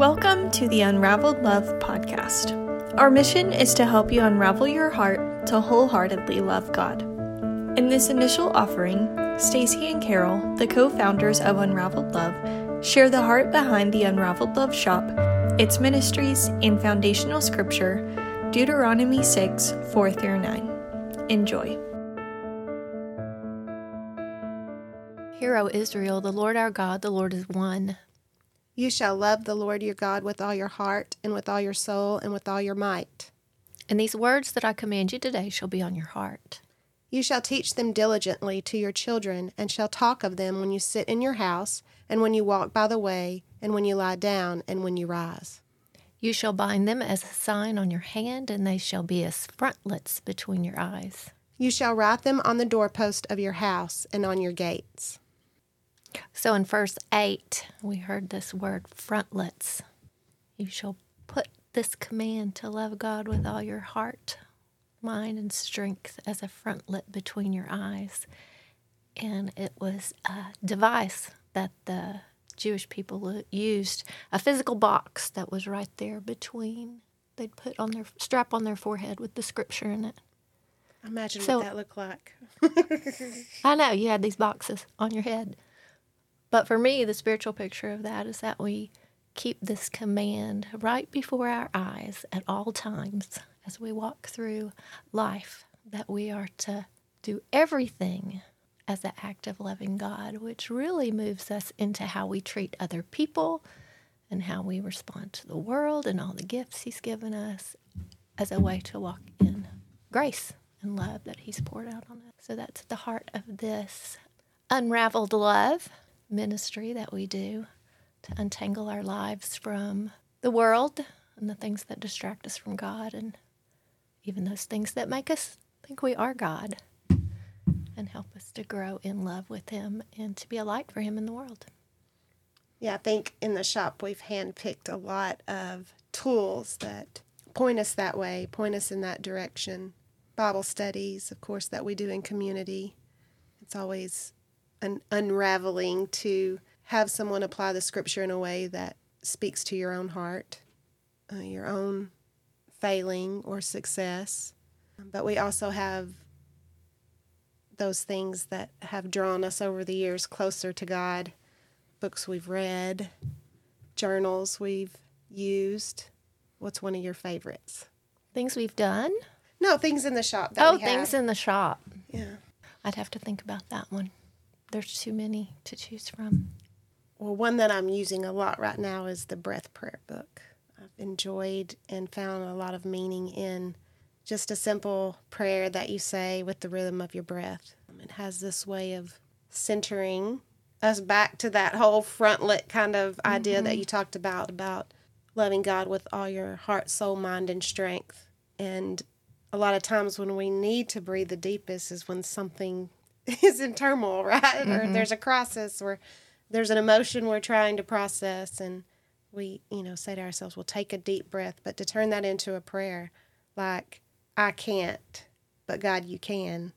Welcome to the Unraveled Love podcast. Our mission is to help you unravel your heart to wholeheartedly love God. In this initial offering, Stacy and Carol, the co-founders of Unraveled Love, share the heart behind the Unraveled Love shop, its ministries, and foundational scripture, Deuteronomy 6, 4 through 9. Enjoy. Hear, O Israel, the Lord our God, the Lord is one. You shall love the Lord your God with all your heart, and with all your soul, and with all your might. And these words that I command you today shall be on your heart. You shall teach them diligently to your children, and shall talk of them when you sit in your house, and when you walk by the way, and when you lie down, and when you rise. You shall bind them as a sign on your hand, and they shall be as frontlets between your eyes. You shall write them on the doorpost of your house and on your gates. So in verse 8, we heard this word frontlets. You shall put this command to love God with all your heart, mind, and strength as a frontlet between your eyes. And it was a device that the Jewish people used, a physical box that was right there between. They'd put on their strap on their forehead with the scripture in it. Imagine so, what that looked like. I know you had these boxes on your head. But for me, the spiritual picture of that is that we keep this command right before our eyes at all times as we walk through life that we are to do everything as an act of loving God, which really moves us into how we treat other people and how we respond to the world and all the gifts He's given us as a way to walk in grace and love that He's poured out on us. So that's the heart of this unraveled love ministry that we do to untangle our lives from the world and the things that distract us from God and even those things that make us think we are God and help us to grow in love with Him and to be a light for Him in the world. Yeah, I think in the shop we've handpicked a lot of tools that point us that way, point us in that direction. Bible studies, of course, that we do in community. It's always an unraveling to have someone apply the scripture in a way that speaks to your own heart, uh, your own failing or success. But we also have those things that have drawn us over the years closer to God books we've read, journals we've used. What's one of your favorites? Things we've done? No, things in the shop. oh, things in the shop. Yeah. I'd have to think about that one there's too many to choose from. Well, one that I'm using a lot right now is the Breath Prayer book. I've enjoyed and found a lot of meaning in just a simple prayer that you say with the rhythm of your breath. It has this way of centering us back to that whole frontlet kind of idea mm-hmm. that you talked about about loving God with all your heart, soul, mind, and strength. And a lot of times when we need to breathe the deepest is when something is in turmoil, right? Mm-hmm. Or there's a crisis where there's an emotion we're trying to process and we, you know, say to ourselves, "We'll take a deep breath," but to turn that into a prayer like I can't, but God you can.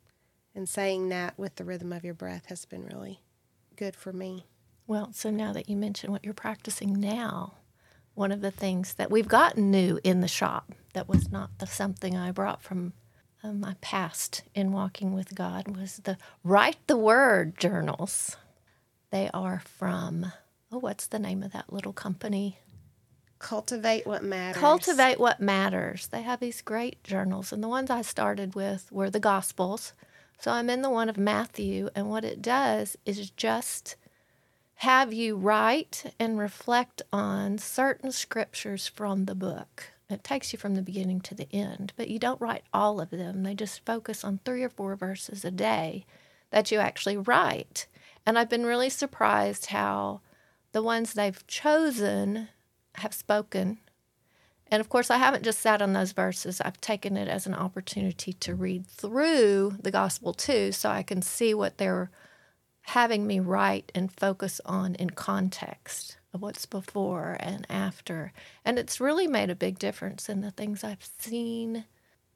And saying that with the rhythm of your breath has been really good for me. Well, so now that you mention what you're practicing now, one of the things that we've gotten new in the shop that was not the something I brought from Um, my past in walking with God was the Write the Word journals. They are from, oh, what's the name of that little company? Cultivate What Matters. Cultivate What Matters. They have these great journals, and the ones I started with were the Gospels. So I'm in the one of Matthew, and what it does is just have you write and reflect on certain scriptures from the book. It takes you from the beginning to the end, but you don't write all of them. They just focus on three or four verses a day that you actually write. And I've been really surprised how the ones they've chosen have spoken. And of course, I haven't just sat on those verses, I've taken it as an opportunity to read through the gospel too, so I can see what they're having me write and focus on in context what's before and after. And it's really made a big difference in the things I've seen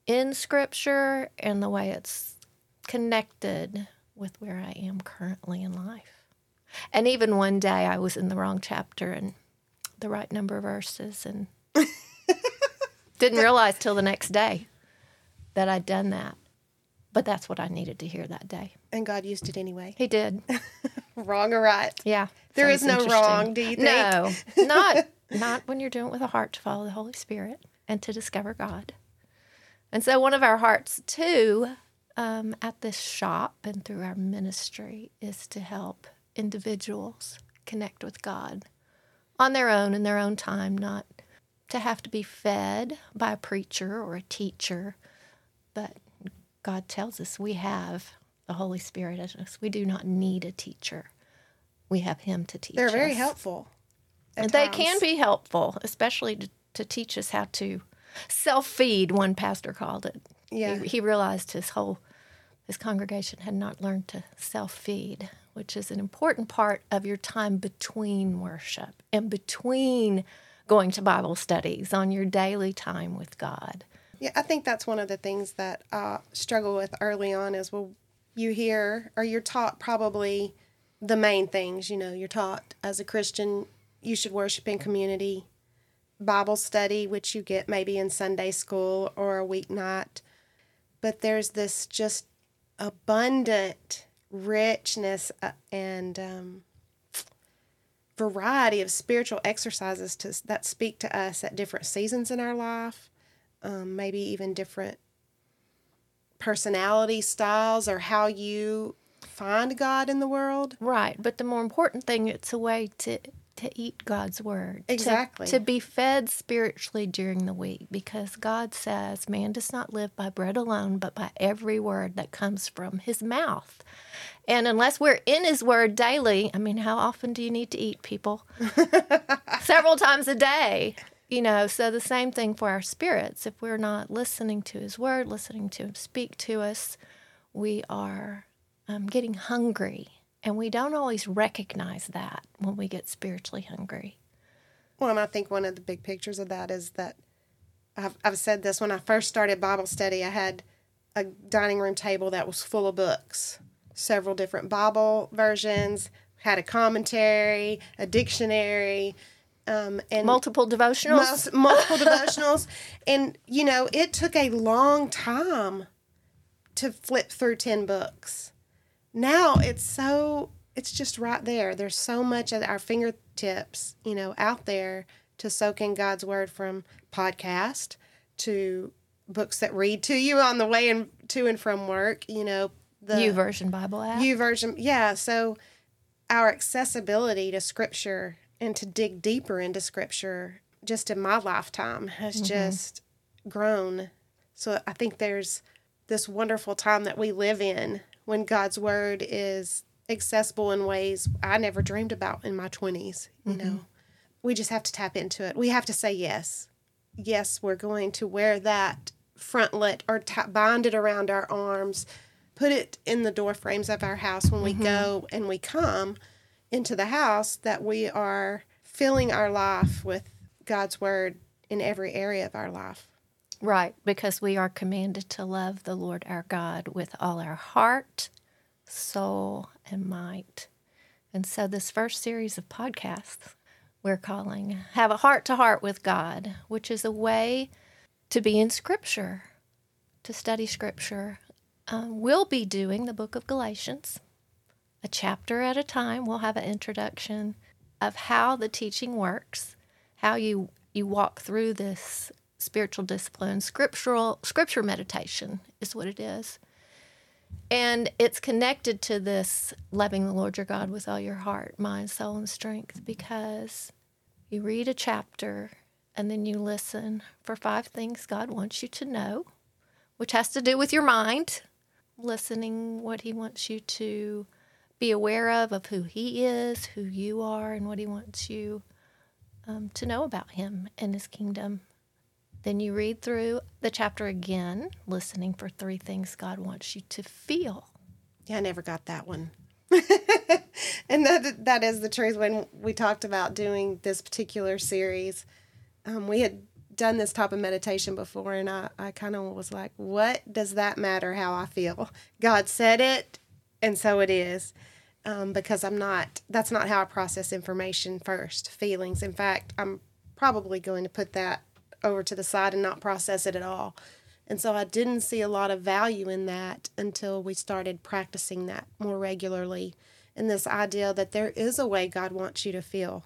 in scripture and the way it's connected with where I am currently in life. And even one day I was in the wrong chapter and the right number of verses and didn't realize till the next day that I'd done that. But that's what I needed to hear that day. And God used it anyway. He did. wrong or right? Yeah. There is no wrong, do you think? No, not not when you're doing it with a heart to follow the Holy Spirit and to discover God. And so, one of our hearts too, um, at this shop and through our ministry, is to help individuals connect with God on their own in their own time, not to have to be fed by a preacher or a teacher, but God tells us we have the Holy Spirit in us. We do not need a teacher. We have Him to teach They're very us. helpful. And they can be helpful, especially to, to teach us how to self feed, one pastor called it. Yeah. He, he realized his whole his congregation had not learned to self feed, which is an important part of your time between worship and between going to Bible studies on your daily time with God. Yeah, I think that's one of the things that I struggle with early on is well, you hear or you're taught probably the main things. You know, you're taught as a Christian you should worship in community, Bible study, which you get maybe in Sunday school or a weeknight. But there's this just abundant richness uh, and um, variety of spiritual exercises to, that speak to us at different seasons in our life um, maybe even different personality styles or how you find God in the world. Right, but the more important thing, it's a way to to eat God's word. to- Exactly. To, be fed spiritually during the week because God says man does not live by bread alone, but by every word that comes from his mouth. And unless we're in his word daily, I mean, how often do you need to eat, people? Several times a day. You know, so the same thing for our spirits. If we're not listening to his word, listening to him speak to us, we are um, getting hungry. And we don't always recognize that when we get spiritually hungry. Well, and I think one of the big pictures of that is that I've, I've said this when I first started Bible study, I had a dining room table that was full of books, several different Bible versions, had a commentary, a dictionary, um, and Multiple devotionals. Most, multiple devotionals. And, you know, it took a long time to flip through 10 books. Now it's so, it's just right there. There's so much at our fingertips, you know, out there to soak in God's word from podcast to books that read to you on the way and to and from work, you know, the YouVersion Bible app. YouVersion. Yeah. So our accessibility to scripture and to dig deeper into scripture just in my lifetime has mm-hmm. just grown. So I think there's this wonderful time that we live in when God's word is accessible in ways I never dreamed about in my 20s, you mm-hmm. know. We just have to tap into it. We have to say yes. Yes, we're going to wear that frontlet or ta- bind it around our arms, put it in the door frames of our house when we mm-hmm. go and we come into the house that we are filling our life with God's word in every area of our life. Right, because we are commanded to love the Lord our God with all our heart, soul, and might. And so, this first series of podcasts we're calling Have a Heart to Heart with God, which is a way to be in Scripture, to study Scripture. Um, we'll be doing the book of Galatians, a chapter at a time. We'll have an introduction of how the teaching works, how you you walk through this spiritual discipline. Scriptural scripture meditation is what it is. And it's connected to this loving the Lord your God with all your heart, mind, soul, and strength because you read a chapter and then you listen for five things God wants you to know, which has to do with your mind, listening what He wants you to be aware of, of who He is, who you are, and what He wants you um, to know about Him and His kingdom. Then you read through the chapter again, listening for three things God wants you to feel. Yeah, I never got that one. and that that is the truth. When we talked about doing this particular series, um, we had done this type of meditation before, and I, I kind of was like, what does that matter how I feel? God said it, and so it is. um, because I'm not, that's not how I process information first, feelings. In fact, I'm probably going to put that over to the side and not process it at all. And so I didn't see a lot of value in that until we started practicing that more regularly. And this idea that there is a way God wants you to feel.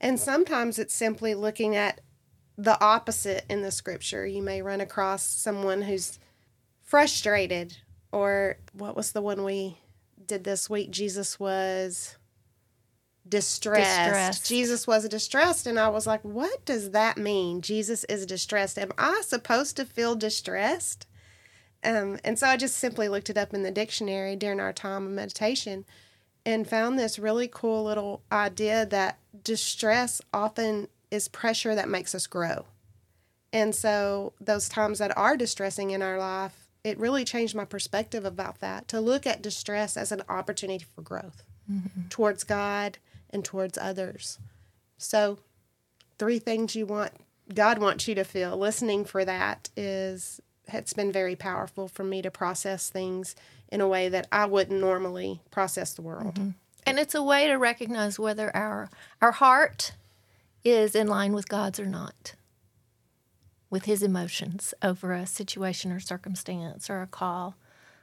And sometimes it's simply looking at the opposite in the scripture. You may run across someone who's frustrated, or what was the one we did this week? Jesus was distressed. distressed. Jesus was distressed. And I was like, what does that mean? Jesus is distressed. Am I supposed to feel distressed? Um, and so I just simply looked it up in the dictionary during our time of meditation and found this really cool little idea that distress often is pressure that makes us grow. And so those times that are distressing in our life, it really changed my perspective about that to look at distress as an opportunity for growth mm-hmm. towards God and towards others. So, three things you want God wants you to feel. Listening for that is it's been very powerful for me to process things in a way that I wouldn't normally process the world. Mm-hmm. And it's a way to recognize whether our our heart is in line with God's or not. With his emotions over a situation or circumstance or a call.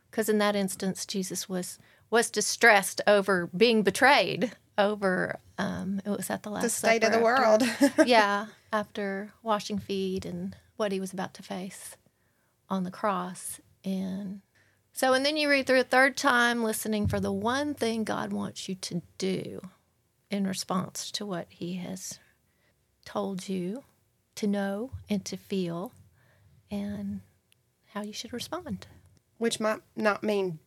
Because in that instance Jesus was was distressed over being betrayed over um, it was at the last the state of the world. Yeah after washing feet and what he was about to face on the cross. And so and then you read through a third time listening for the one thing god wants you to do in response to what he has told you to know and to feel and how you should respond. Which might not mean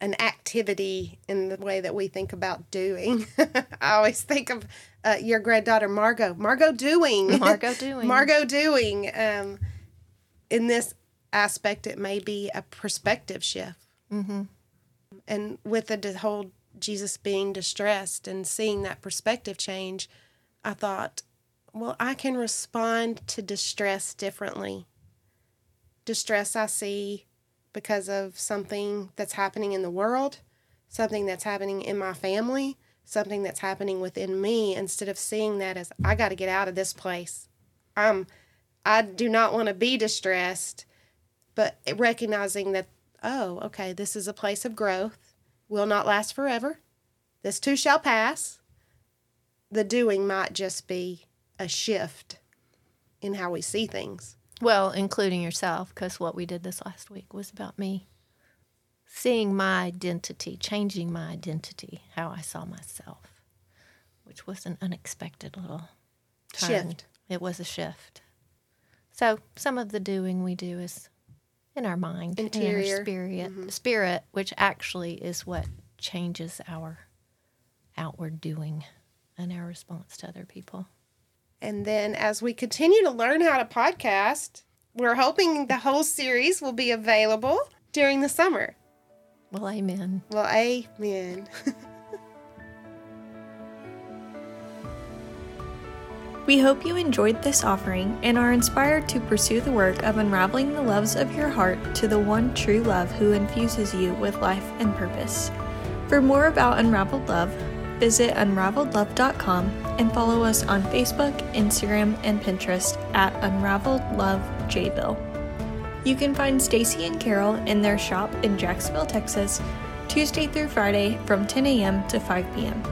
an activity in the way that we think about doing. I always think of uh, your granddaughter Margot. Margot doing. Margot doing. Margot doing. Um, in this aspect, it may be a perspective shift. Mm-hmm. And with the whole Jesus being distressed and seeing that perspective change, I thought, well, I can respond to distress differently. Distress I see because of something that's happening in the world, something that's happening in my family, something that's happening within me instead of seeing that as I got to get out of this place. I'm I do not want to be distressed, but recognizing that oh, okay, this is a place of growth, will not last forever. This too shall pass. The doing might just be a shift in how we see things. Well, including yourself, because what we did this last week was about me seeing my identity, changing my identity, how I saw myself, which was an unexpected little turn. shift. It was a shift. So some of the doing we do is in our mind, interior in our spirit, mm-hmm. spirit, which actually is what changes our outward doing and our response to other people. And then as we continue to learn how to podcast, we're hoping the whole series will be available during the summer. Well, amen. Well, amen. we hope you enjoyed this offering and are inspired to pursue the work of unraveling the loves of your heart to the one true love who infuses you with life and purpose. For more about Unraveled Love, visit unraveledlove.com and follow us on Facebook, Instagram, and Pinterest at Unraveled. You can find Stacy and Carol in their shop in Jacksonville, Texas, Tuesday through Friday from 10 a.m. to 5 p.m.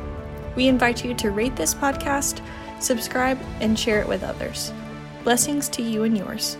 We invite you to rate this podcast, subscribe, and share it with others. Blessings to you and yours.